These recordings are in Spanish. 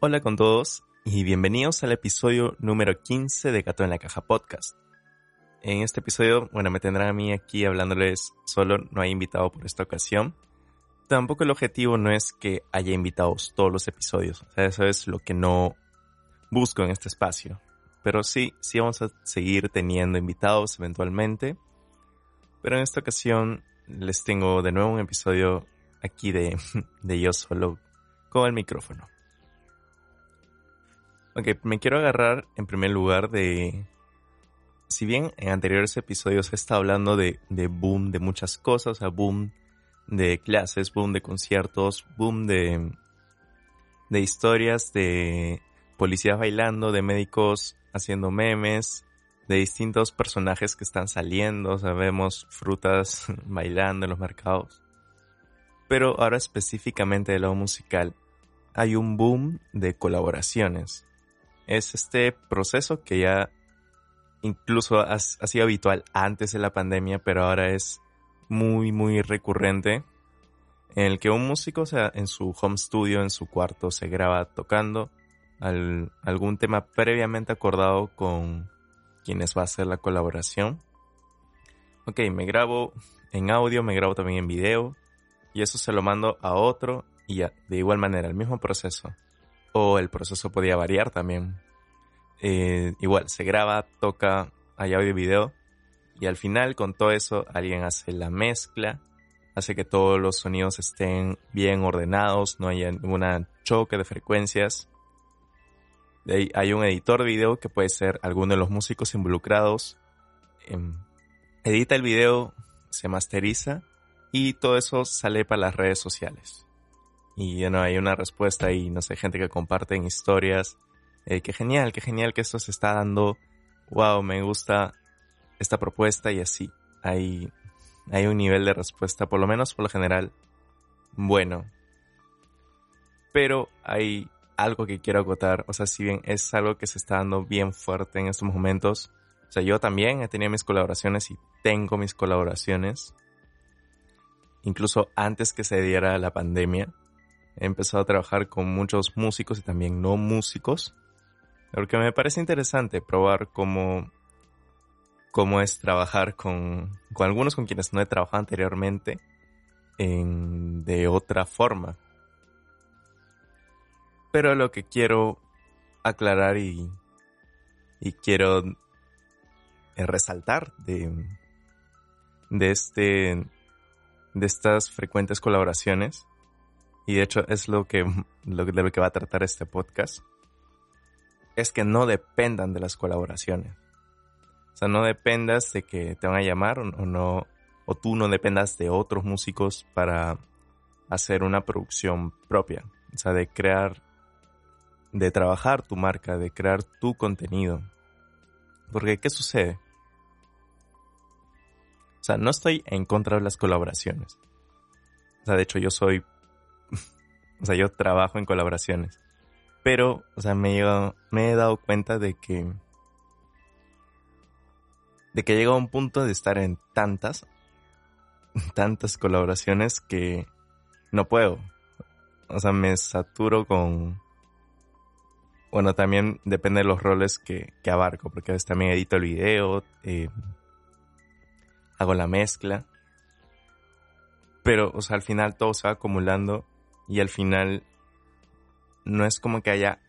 Hola con todos y bienvenidos al episodio número 15 de Gato en la Caja Podcast. En este episodio, bueno, me tendrán a mí aquí hablándoles solo, no hay invitado por esta ocasión. Tampoco el objetivo no es que haya invitados todos los episodios, o sea, eso es lo que no busco en este espacio. Pero sí, sí vamos a seguir teniendo invitados eventualmente. Pero en esta ocasión les tengo de nuevo un episodio aquí de, de yo solo con el micrófono. Ok, me quiero agarrar en primer lugar de... Si bien en anteriores episodios he estado hablando de, de boom de muchas cosas, o sea, boom de clases, boom de conciertos, boom de, de historias, de policías bailando, de médicos haciendo memes, de distintos personajes que están saliendo, vemos frutas bailando en los mercados. Pero ahora específicamente de lado musical, hay un boom de colaboraciones es este proceso que ya incluso ha, sido habitual antes de la pandemia, pero ahora es muy, muy recurrente, en el que un músico, sea, en su home studio, en su cuarto, se graba tocando al, algún tema previamente acordado con quienes va a hacer la colaboración. Ok, me grabo en audio, me grabo también en video, y eso se lo mando a otro, y ya, de igual manera, el mismo proceso el proceso podía variar también. Eh, igual, se graba, toca, hay audio y video. Y al final, con todo eso, alguien hace la mezcla, hace que todos los sonidos estén bien ordenados, no haya ningún choque de frecuencias. Hay un editor de video que puede ser alguno de los músicos involucrados. Eh, edita el video, se masteriza y todo eso sale para las redes sociales y know, hay una respuesta y no sé, gente que comparten historias. Eh, qué genial, qué genial que esto se está dando. Wow, me gusta esta propuesta y así. Hay, hay un nivel de respuesta, por lo menos por lo general, bueno. Pero hay algo que quiero acotar. O sea, si bien es algo que se está dando bien fuerte en estos momentos. O sea, yo también he tenido mis colaboraciones y tengo mis colaboraciones. Incluso antes que se diera la pandemia he empezado a trabajar con muchos músicos y también no músicos, porque me parece interesante probar cómo, cómo es trabajar con, con algunos con quienes no he trabajado anteriormente en, de otra forma. Pero lo que quiero aclarar y, y quiero resaltar de, de este de estas frecuentes colaboraciones y de hecho es lo que, lo, de lo que va a tratar este podcast, es que no dependan de las colaboraciones. O sea, no dependas de que te van a llamar o, o no, o tú no dependas de otros músicos para hacer una producción propia. O sea, de crear, de trabajar tu marca, de crear tu contenido. Porque, ¿qué sucede? O sea, no estoy en contra de las colaboraciones. O sea, de hecho yo soy o sea, yo trabajo en colaboraciones. Pero, o sea, me, me he dado cuenta de que. de que llega un punto de estar en tantas. tantas colaboraciones que no puedo. O sea, me saturo con. Bueno, también depende de los roles que, que abarco, porque a veces también edito el video, eh, hago la mezcla. Pero, o sea, al final todo se va acumulando y al final no es como que haya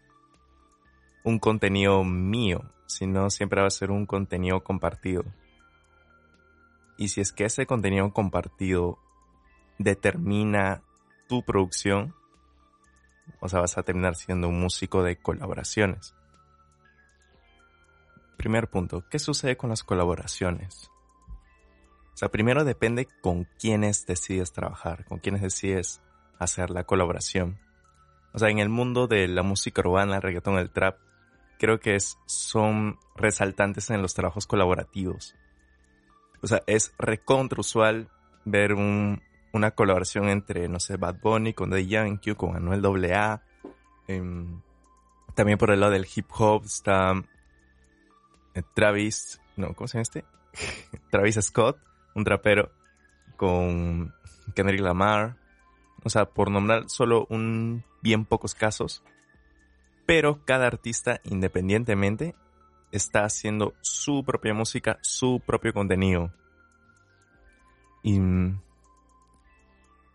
un contenido mío, sino siempre va a ser un contenido compartido. Y si es que ese contenido compartido determina tu producción, o sea, vas a terminar siendo un músico de colaboraciones. Primer punto, ¿qué sucede con las colaboraciones? O sea, primero depende con quiénes decides trabajar, con quiénes decides hacer la colaboración. O sea, en el mundo de la música urbana, el reggaetón, el trap, creo que es, son resaltantes en los trabajos colaborativos. O sea, es recontra usual ver un, una colaboración entre, no sé, Bad Bunny con Daddy Yankee, con Anuel AA. Em, también por el lado del hip hop está eh, Travis, no, ¿cómo se llama este? Travis Scott, un trapero con Kendrick Lamar. O sea, por nombrar solo un bien pocos casos. Pero cada artista independientemente está haciendo su propia música, su propio contenido. Y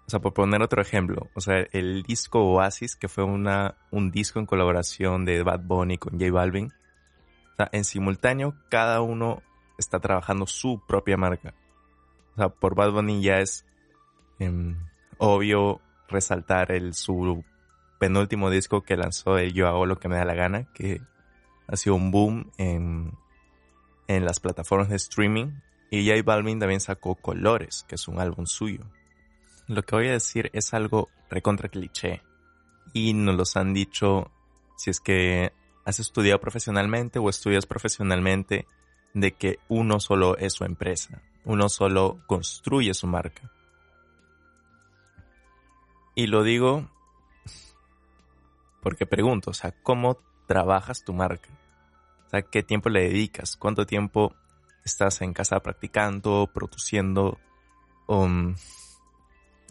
o sea, por poner otro ejemplo, o sea, el disco Oasis, que fue una, un disco en colaboración de Bad Bunny con J Balvin, o sea, en simultáneo cada uno está trabajando su propia marca. O sea, por Bad Bunny ya es em, obvio resaltar el su penúltimo disco que lanzó el Yo hago lo que me da la gana, que ha sido un boom en, en las plataformas de streaming. Y J Balvin también sacó Colores, que es un álbum suyo. Lo que voy a decir es algo recontra cliché. Y nos los han dicho si es que has estudiado profesionalmente o estudias profesionalmente de que uno solo es su empresa. Uno solo construye su marca. Y lo digo porque pregunto, o sea, ¿cómo trabajas tu marca? O sea, ¿qué tiempo le dedicas? ¿Cuánto tiempo estás en casa practicando, produciendo? Um,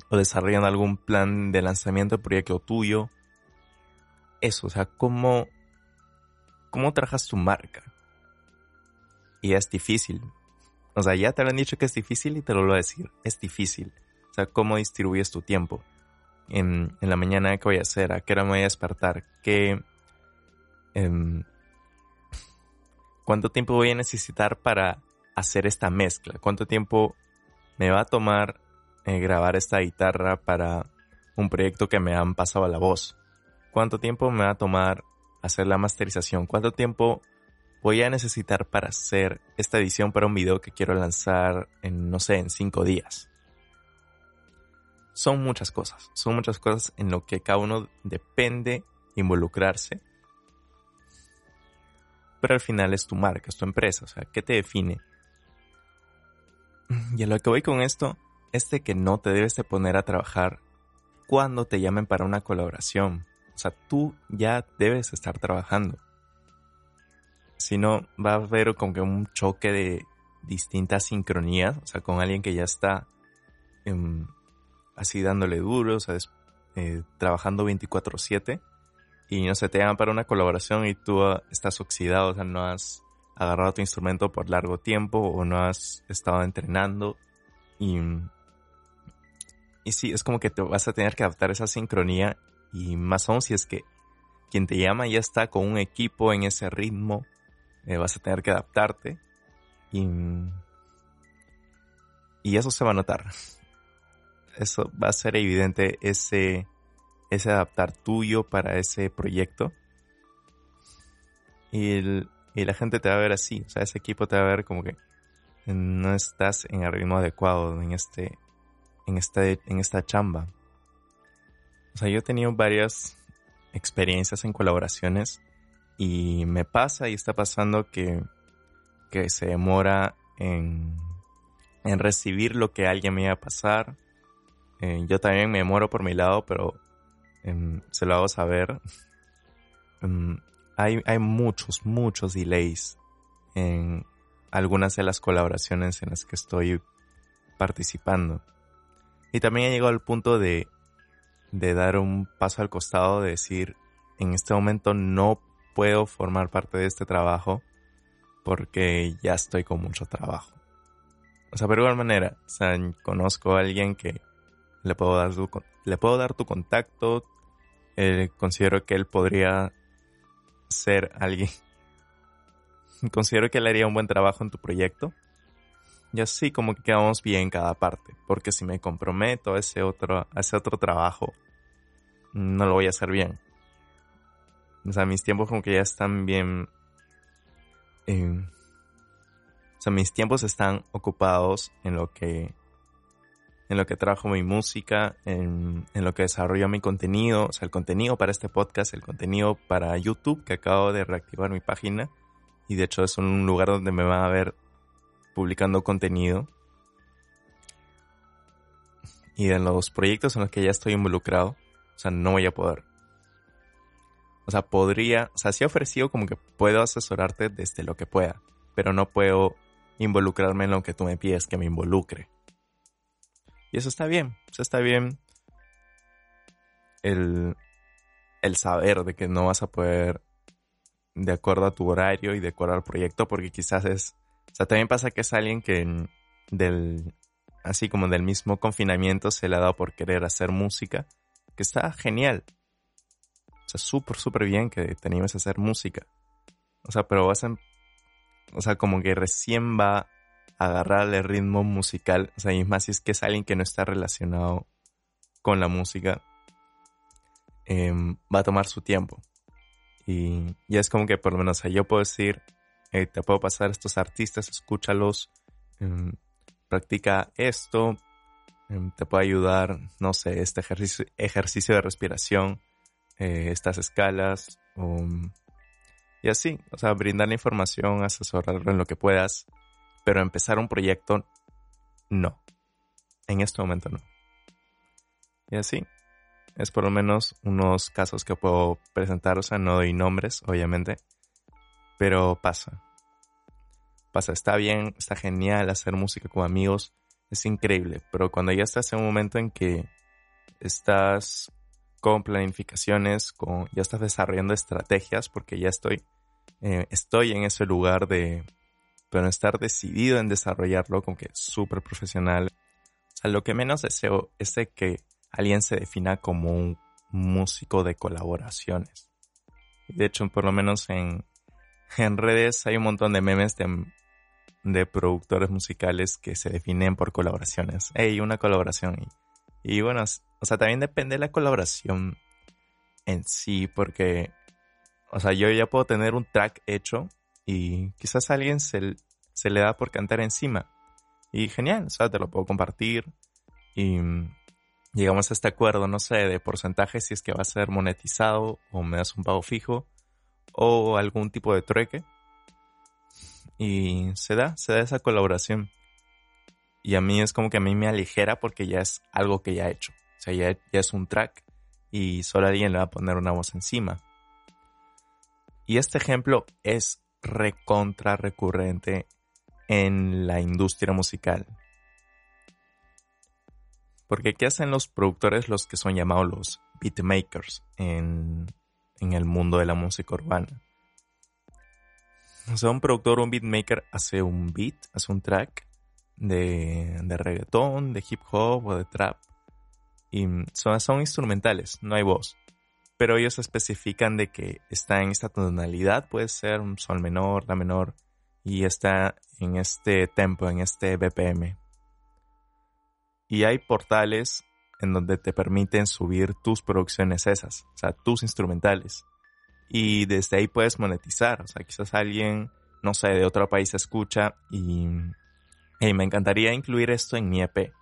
o desarrollan algún plan de lanzamiento de proyecto tuyo. Eso, o sea, cómo, cómo trabajas tu marca. Y es difícil. O sea, ya te lo han dicho que es difícil y te lo voy a decir. Es difícil. O sea, cómo distribuyes tu tiempo. En, la mañana, ¿qué voy a hacer? ¿A qué hora me voy a despertar? ¿Qué... Em, ¿Cuánto tiempo voy a necesitar para hacer esta mezcla? ¿Cuánto tiempo me va a tomar eh, grabar esta guitarra para un proyecto que me han pasado a la voz? ¿Cuánto tiempo me va a tomar hacer la masterización? ¿Cuánto tiempo voy a necesitar para hacer esta edición para un video que quiero lanzar en, no sé, en cinco días? Son muchas cosas, son muchas cosas en lo que cada uno depende involucrarse. Pero al final es tu marca, es tu empresa, o sea, ¿qué te define? Y a lo que voy con esto es de que no te debes de poner a trabajar cuando te llamen para una colaboración. O sea, tú ya debes estar trabajando. Si no, va a haber como que un choque de distintas sincronías, o sea, con alguien que ya está em, así dándole duro, o sea, eh, trabajando 24/7 y no sé, te llaman para una colaboración y tú ah, estás oxidado, o sea, no has agarrado tu instrumento por largo tiempo o no has estado entrenando y y sí, es como que te vas a tener que adaptar esa sincronía y más aún si es que quien te llama ya está con un equipo en ese ritmo, eh, vas a tener que adaptarte y, y eso se va a notar. Eso va a ser evidente ese, ese adaptar tuyo para ese proyecto. Y, y la gente te va a ver así, o sea, ese equipo te va a ver como que no estás en el ritmo adecuado en este, en esta, en esta chamba. O sea, yo he tenido varias experiencias en colaboraciones y me pasa y está pasando que, que se demora en, en recibir lo que alguien me iba a pasar. Eh, yo también me demoro por mi lado, pero em, se lo hago saber. Em, hay, hay muchos, muchos delays en algunas de las colaboraciones en las que estoy participando. Y también he llegado al punto de, de dar un paso al costado, de decir, en este momento no puedo formar parte de este trabajo porque ya estoy con mucho trabajo. O sea, pero de igual manera, o sea, conozco a alguien que le puedo dar, le puedo dar tu contacto, eh, considero que él podría ser alguien, considero que él haría un buen trabajo en tu proyecto y así como que quedamos bien cada parte. Porque si me comprometo a ese otro, a ese otro trabajo, no lo voy a hacer bien. O sea, mis tiempos como que ya están bien... Eh, o sea, mis tiempos están ocupados en lo que... en lo que trabajo mi música, en, en, lo que desarrollo mi contenido, o sea, el contenido para este podcast, el contenido para YouTube, que acabo de reactivar mi página. Y de hecho es un lugar donde me van a ver publicando contenido. Y en los proyectos en los que ya estoy involucrado, o sea, no voy a poder. O sea, podría, o sea, sí he ofrecido como que puedo asesorarte desde lo que pueda, pero no puedo involucrarme en lo que tú me pides que me involucre. Y eso está bien, eso está bien el, el saber de que no vas a poder de acuerdo a tu horario y de acuerdo al proyecto, porque quizás es, o sea, también pasa que es alguien que del, así como del mismo confinamiento se le ha dado por querer hacer música, que está genial. O sea, súper, súper bien que te animes a hacer música. O sea, pero vas a, o sea, como que recién va a agarrar el ritmo musical. O sea, y más si es que es alguien que no está relacionado con la música, em, va a tomar su tiempo. Y ya es como que por lo menos, yo puedo decir, te puedo pasar estos artistas, escúchalos, em, practica esto, em, te puede ayudar, no sé, este ejercicio, de respiración, eh, estas escalas, y así, o sea, brindar la información, asesorarlo en lo que puedas, pero empezar un proyecto, no. En este momento no. Y así, es por lo menos unos casos que puedo presentar, o sea, no doy nombres, obviamente, pero pasa. Pasa, está bien, está genial hacer música con amigos, es increíble, pero cuando ya estás en un momento en que estás con planificaciones, con, ya estás desarrollando estrategias, porque ya estoy, eh, estoy en ese lugar de, pero estar decidido en desarrollarlo como que súper profesional. O sea, lo que menos deseo es que alguien se defina como un músico de colaboraciones. De hecho, por lo menos en, en redes hay un montón de memes de, de productores musicales que se definen por colaboraciones. Hey, una colaboración. Y, y bueno, o sea, también depende de la colaboración en sí, porque, o sea, yo ya puedo tener un track hecho y quizás alguien se, se le da por cantar encima. Y genial, o sea, te lo puedo compartir y llegamos a este acuerdo, no sé, de porcentaje si es que va a ser monetizado o me das un pago fijo o algún tipo de trueque. Y se da, se da esa colaboración. Y a mí es como que a mí me aligera porque ya es algo que ya he hecho. O sea, ya, ya es un track y solo alguien le va a poner una voz encima. Y este ejemplo es recontra recurrente en la industria musical. Porque ¿qué hacen los productores, los que son llamados los beatmakers en, en el mundo de la música urbana? O sea, un productor un beatmaker hace un beat, hace un track de, de reggaetón, de hip hop o de trap. Y son, son instrumentales, no hay voz. Pero ellos especifican de que está en esta tonalidad, puede ser un sol menor, la menor, y está en este tempo, en este BPM. Y hay portales en donde te permiten subir tus producciones esas, o sea, tus instrumentales. Y desde ahí puedes monetizar, o sea, quizás alguien, no sé, de otro país escucha y, me encantaría incluir esto en mi EP.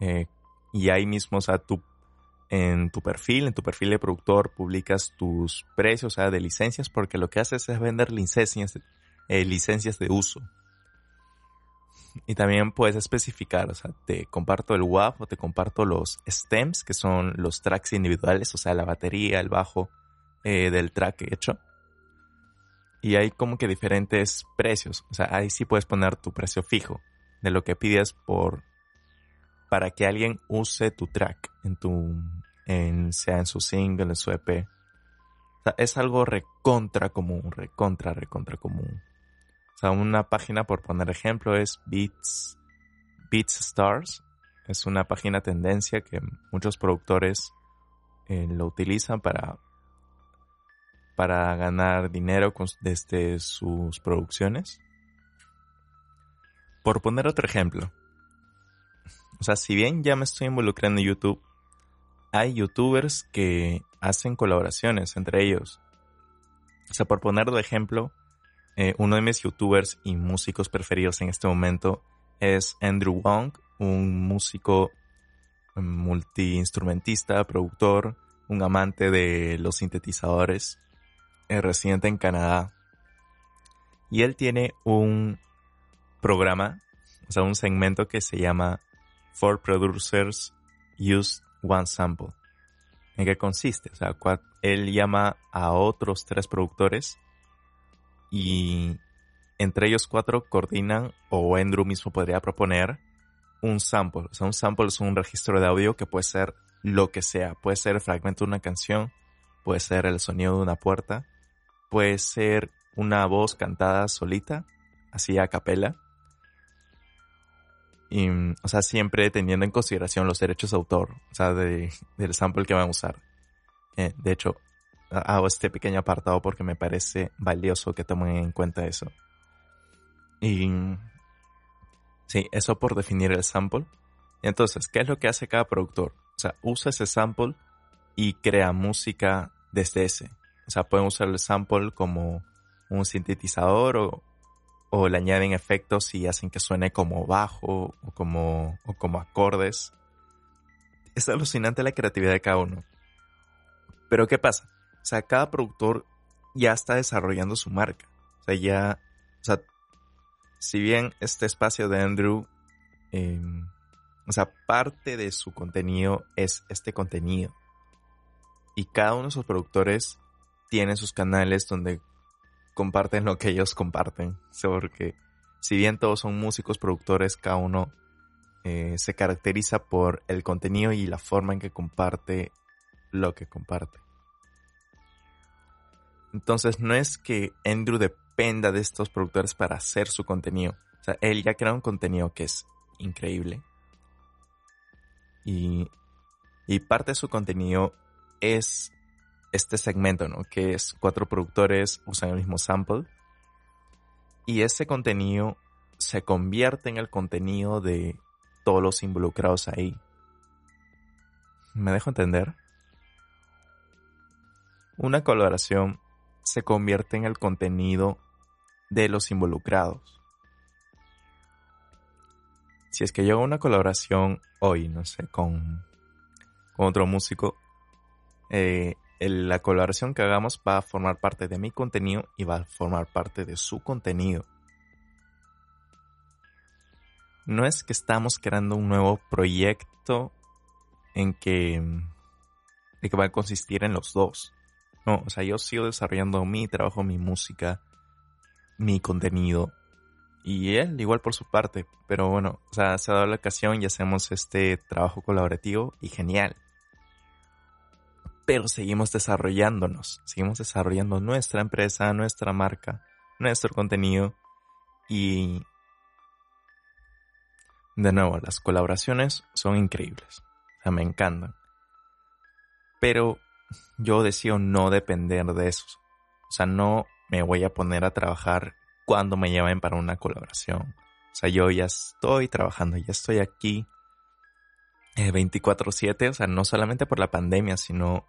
Eh, y ahí mismo, o sea, tú en tu perfil, en tu perfil de productor, publicas tus precios, o sea, de licencias, porque lo que haces es vender licencias, eh, licencias de uso. Y también puedes especificar, o sea, te comparto el WAV o te comparto los stems, que son los tracks individuales, o sea, la batería, el bajo eh, del track hecho. Y hay como que diferentes precios, o sea, ahí sí puedes poner tu precio fijo de lo que pides por para que alguien use tu track en tu en sea en su single, en su EP. Es algo recontra común, recontra, recontra común. O sea, una página, por poner ejemplo, es Beats, Beats Stars. Es una página tendencia que muchos productores eh, lo utilizan para, para ganar dinero desde sus producciones. Por poner otro ejemplo. O sea, si bien ya me estoy involucrando en YouTube, hay youtubers que hacen colaboraciones entre ellos. O sea, por poner de ejemplo, eh, uno de mis youtubers y músicos preferidos en este momento es Andrew Wong, un músico multiinstrumentista, productor, un amante de los sintetizadores, eh, residente en Canadá. Y él tiene un programa, o sea, un segmento que se llama Four Producers Use One Sample. ¿En qué consiste? O sea, él llama a otros tres productores y entre ellos cuatro coordinan o Andrew mismo podría proponer un sample. O sea, un sample es un registro de audio que puede ser lo que sea. Puede ser el fragmento de una canción, puede ser el sonido de una puerta, puede ser una voz cantada solita, así a capela. Y, o sea, siempre teniendo en consideración los derechos de autor, o sea, de, del sample que van a usar. de hecho, hago este pequeño apartado porque me parece valioso que tomen en cuenta eso. Y sí, eso por definir el sample. Entonces, ¿qué es lo que hace cada productor? O sea, usa ese sample y crea música desde ese. O sea, pueden usar el sample como un sintetizador o, o le añaden efectos y hacen que suene como bajo o como, o como acordes. Es alucinante la creatividad de cada uno. Pero ¿qué pasa? O sea, cada productor ya está desarrollando su marca. O sea, ya, o sea, si bien este espacio de Andrew, em, o sea, parte de su contenido es este contenido. Y cada uno de sus productores tiene sus canales donde comparten lo que ellos comparten. Porque si bien todos son músicos, productores, cada uno eh, se caracteriza por el contenido y la forma en que comparte lo que comparte. Entonces no es que Andrew dependa de estos productores para hacer su contenido. O sea, él ya crea un contenido que es increíble. Y, y parte de su contenido es este segmento, ¿no? Que es cuatro productores usan el mismo sample. Y ese contenido se convierte en el contenido de todos los involucrados ahí. ¿Me dejo entender? Una colaboración se convierte en el contenido de los involucrados. Si es que yo hago una colaboración hoy, no sé, con, otro músico, eh, la colaboración que hagamos va a formar parte de mi contenido y va a formar parte de su contenido. No es que estamos creando un nuevo proyecto en que, que va a consistir en los dos. No, o sea, yo sigo desarrollando mi trabajo, mi música, mi contenido. Y él igual por su parte. Pero bueno, o sea, se ha dado la ocasión y hacemos este trabajo colaborativo y genial pero seguimos desarrollándonos, seguimos desarrollando nuestra empresa, nuestra marca, nuestro contenido y de nuevo, las colaboraciones son increíbles, o sea, me encantan. Pero yo decido no depender de eso. O sea, no me voy a poner a trabajar cuando me llamen para una colaboración. O sea, yo ya estoy trabajando, ya estoy aquí 24/7, eh, o sea, no solamente por la pandemia, sino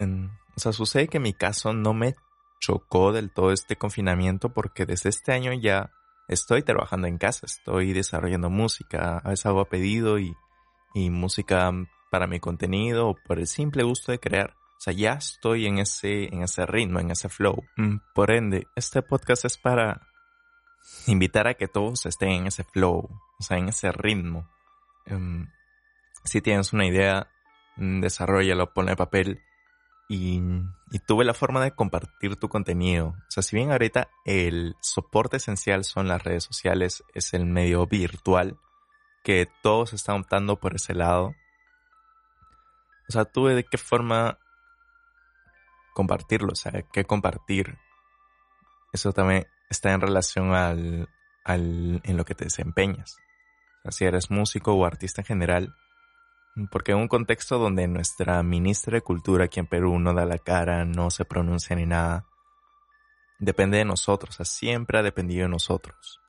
o sea, sucede que en mi caso no me chocó del todo este confinamiento porque desde este año ya estoy trabajando en casa, estoy desarrollando música, a veces hago a pedido y, y música para mi contenido o por el simple gusto de crear. O sea, ya estoy en ese, en ese ritmo, en ese flow. Mm, por ende, este podcast es para invitar a que todos estén en ese flow, o sea, en ese ritmo. Em, si tienes una idea, mm, desarrollalo, ponle papel y, tuve la forma de compartir tu contenido. O sea, si bien ahorita el soporte esencial son las redes sociales, es el medio virtual, que todos están optando por ese lado. O sea, tuve de qué forma compartirlo, o sea, qué compartir. Eso también está en relación al, al, en lo que te desempeñas. O sea, si eres músico o artista en general, porque en un contexto donde nuestra ministra de Cultura aquí en Perú no da la cara, no se pronuncia ni nada, depende de nosotros, o sea, siempre ha dependido de nosotros.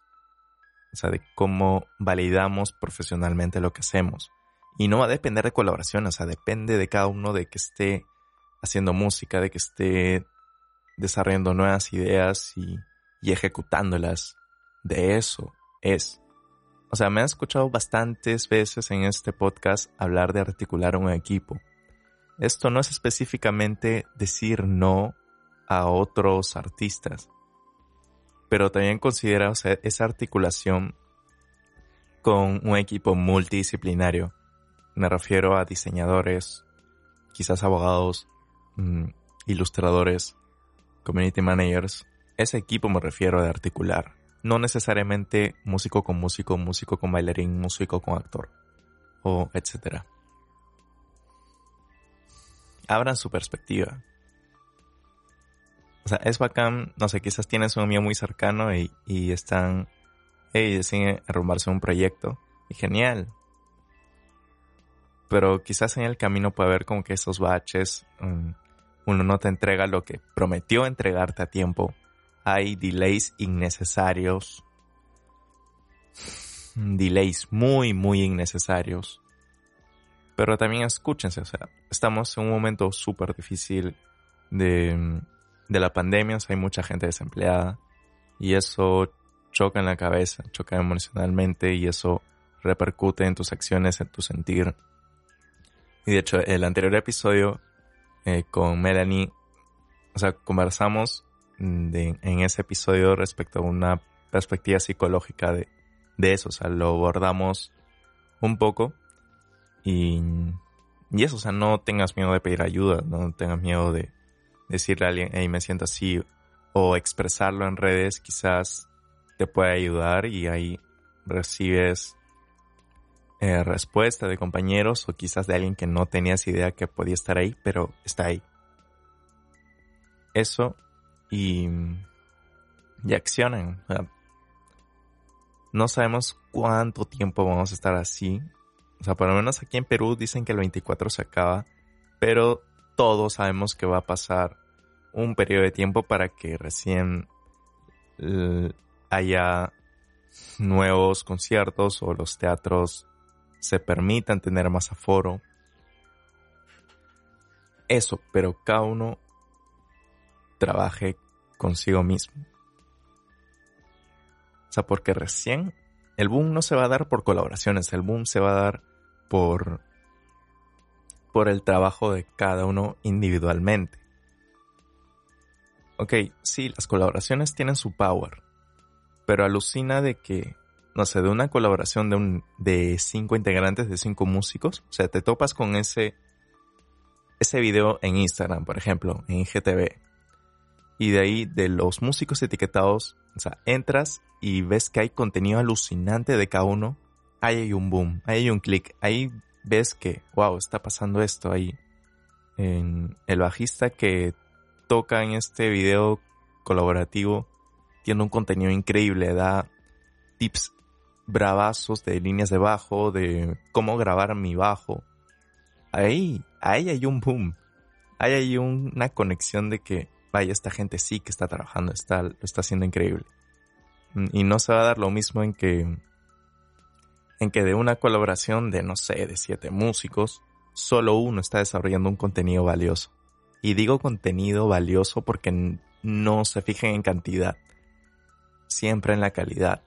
O sea, de cómo validamos profesionalmente lo que hacemos. Y no va a depender de colaboración, o sea, depende de cada uno de que esté haciendo música, de que esté desarrollando nuevas ideas y, y ejecutándolas. De eso es. O sea, me han escuchado bastantes veces en este podcast hablar de articular un equipo. Esto no es específicamente decir no a otros artistas, pero también considera esa articulación con un equipo multidisciplinario. Me refiero a diseñadores, quizás abogados, mm, ilustradores, community managers. Ese equipo me refiero de articular. No necesariamente músico con músico, músico con bailarín, músico con actor, o etcétera. Abran su perspectiva. O sea, es bacán, no sé, quizás tienes un amigo muy cercano y, y están, hey, deciden arrumbarse un proyecto. Y genial. Pero quizás en el camino puede haber como que esos baches, mm, uno no te entrega lo que prometió entregarte a tiempo. Hay delays innecesarios. Delays muy, muy innecesarios. Pero también escúchense, o sea, estamos en un momento súper difícil de, de la pandemia, hay mucha gente desempleada y eso choca en la cabeza, choca emocionalmente y eso repercute en tus acciones, en tu sentir. Y de hecho, el anterior episodio eh, con Melanie, o sea, conversamos en ese episodio respecto a una perspectiva psicológica de, de eso, o sea, lo abordamos un poco y, y eso, o sea, no tengas miedo de pedir ayuda, no tengas miedo de, decirle a alguien, hey, me siento así, o expresarlo en redes quizás te puede ayudar y ahí recibes eh, respuesta de compañeros o quizás de alguien que no tenías idea que podía estar ahí, pero está ahí. Eso y, y accionen. no sabemos cuánto tiempo vamos a estar así. O sea, por lo menos aquí en Perú dicen que el 24 se acaba, pero todos sabemos que va a pasar un periodo de tiempo para que recién haya nuevos conciertos o los teatros se permitan tener más aforo. Eso, pero cada uno trabaje consigo mismo. O sea, porque recién el boom no se va a dar por colaboraciones, el boom se va a dar por por el trabajo de cada uno individualmente. Ok, sí, las colaboraciones tienen su power, pero alucina de que, no sé, de una colaboración de, un, de cinco integrantes, de cinco músicos, o sea, te topas con ese, ese video en Instagram, por ejemplo, en IGTV, y de ahí, de los músicos etiquetados, o sea, entras y ves que hay contenido alucinante de cada uno, ahí hay un boom, ahí hay un clic, ahí ves que, wow, está pasando esto ahí. El bajista que toca en este video colaborativo tiene un contenido increíble, da tips bravazos de líneas de bajo, de cómo grabar mi bajo. Ahí, ahí hay un boom. Ahí hay una conexión de que, vaya, esta gente sí que está trabajando, está, lo está haciendo increíble. Y no se va a dar lo mismo en que en que de una colaboración de, no sé, de siete músicos, solo uno está desarrollando un contenido valioso. Y digo contenido valioso porque no se fijen en cantidad, siempre en la calidad.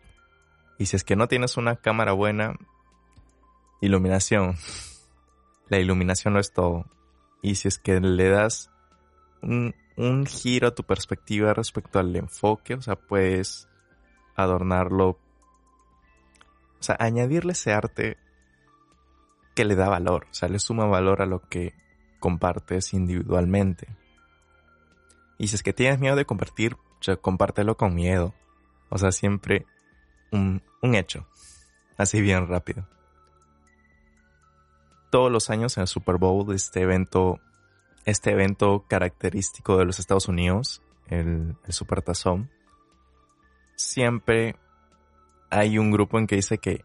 Y si es que no tienes una cámara buena, iluminación. La iluminación no es todo. Y si es que le das un, un giro a tu perspectiva respecto al enfoque, o sea, puedes adornarlo o sea, añadirle ese arte que le da valor, o sea, le suma valor a lo que compartes individualmente. Y si es que tienes miedo de compartir, compártelo con miedo. O sea, siempre un, un hecho. Así bien rápido. Todos los años en el Super Bowl, este evento, este evento característico de los Estados Unidos, el, el Super Tazón, siempre hay un grupo en que dice que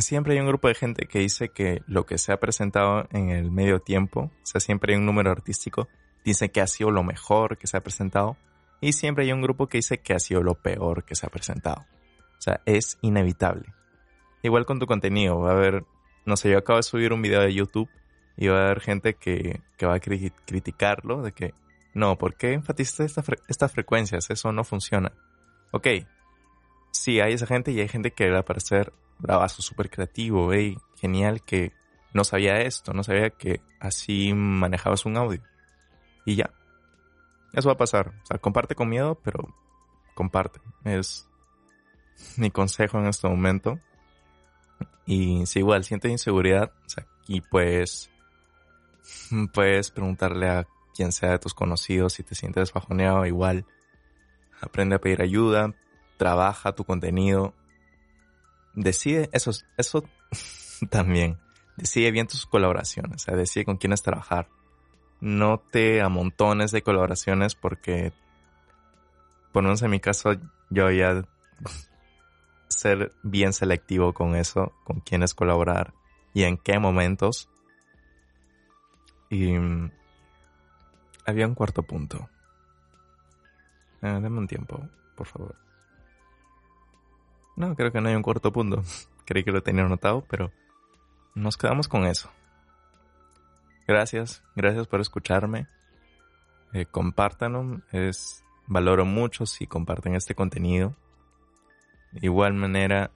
siempre hay un grupo de gente que dice que lo que se ha presentado en el medio tiempo, o sea, siempre hay un número artístico, dice que ha sido lo mejor que se ha presentado y siempre hay un grupo que dice que ha sido lo peor que se ha presentado. O sea, es inevitable. Igual con tu contenido, va a haber, no sé, yo acabo de subir un video de YouTube y va a haber gente que, que va a criticarlo, de que, no, ¿por qué enfatizaste estas frecuencias? Eso no funciona. Ok, sí, hay esa gente y hay gente que va a parecer bravazo, súper creativo, hey, genial que no sabía esto, no sabía que así manejabas un audio. Y ya. Eso va a pasar. O sea, comparte con miedo, pero comparte. Es mi consejo en este momento. Y si igual sientes inseguridad, o sea, y pues puedes preguntarle a quien sea de tus conocidos si te sientes bajoneado, igual aprende a pedir ayuda, trabaja tu contenido, decide eso, eso también, decide bien tus colaboraciones, o sea, decide con quiénes trabajar. No te amontones de colaboraciones porque, por en mi caso, yo ya ser bien selectivo con eso, con quiénes colaborar y en qué momentos. Y mm, había un cuarto punto. Ah, dame un tiempo, por favor. No, creo que no hay un cuarto punto. Creí que lo tenía anotado, pero nos quedamos con eso. Gracias, gracias por escucharme. Eh, es valoro mucho si comparten este contenido. De igual manera,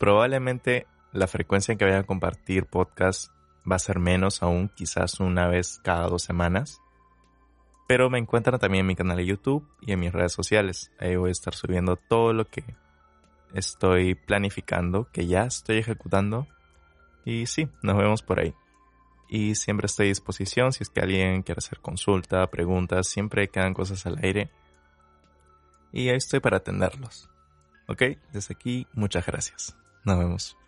probablemente la frecuencia en que voy a compartir podcast va a ser menos aún, quizás una vez cada dos semanas. Pero me encuentran también en mi canal de YouTube y en mis redes sociales. Ahí voy a estar subiendo todo lo que estoy planificando, que ya estoy ejecutando. Y sí, nos vemos por ahí. Y siempre estoy a disposición si es que alguien quiere hacer consulta, preguntas, siempre quedan cosas al aire. Y ahí estoy para atenderlos. Ok, desde aquí, muchas gracias. Nos vemos.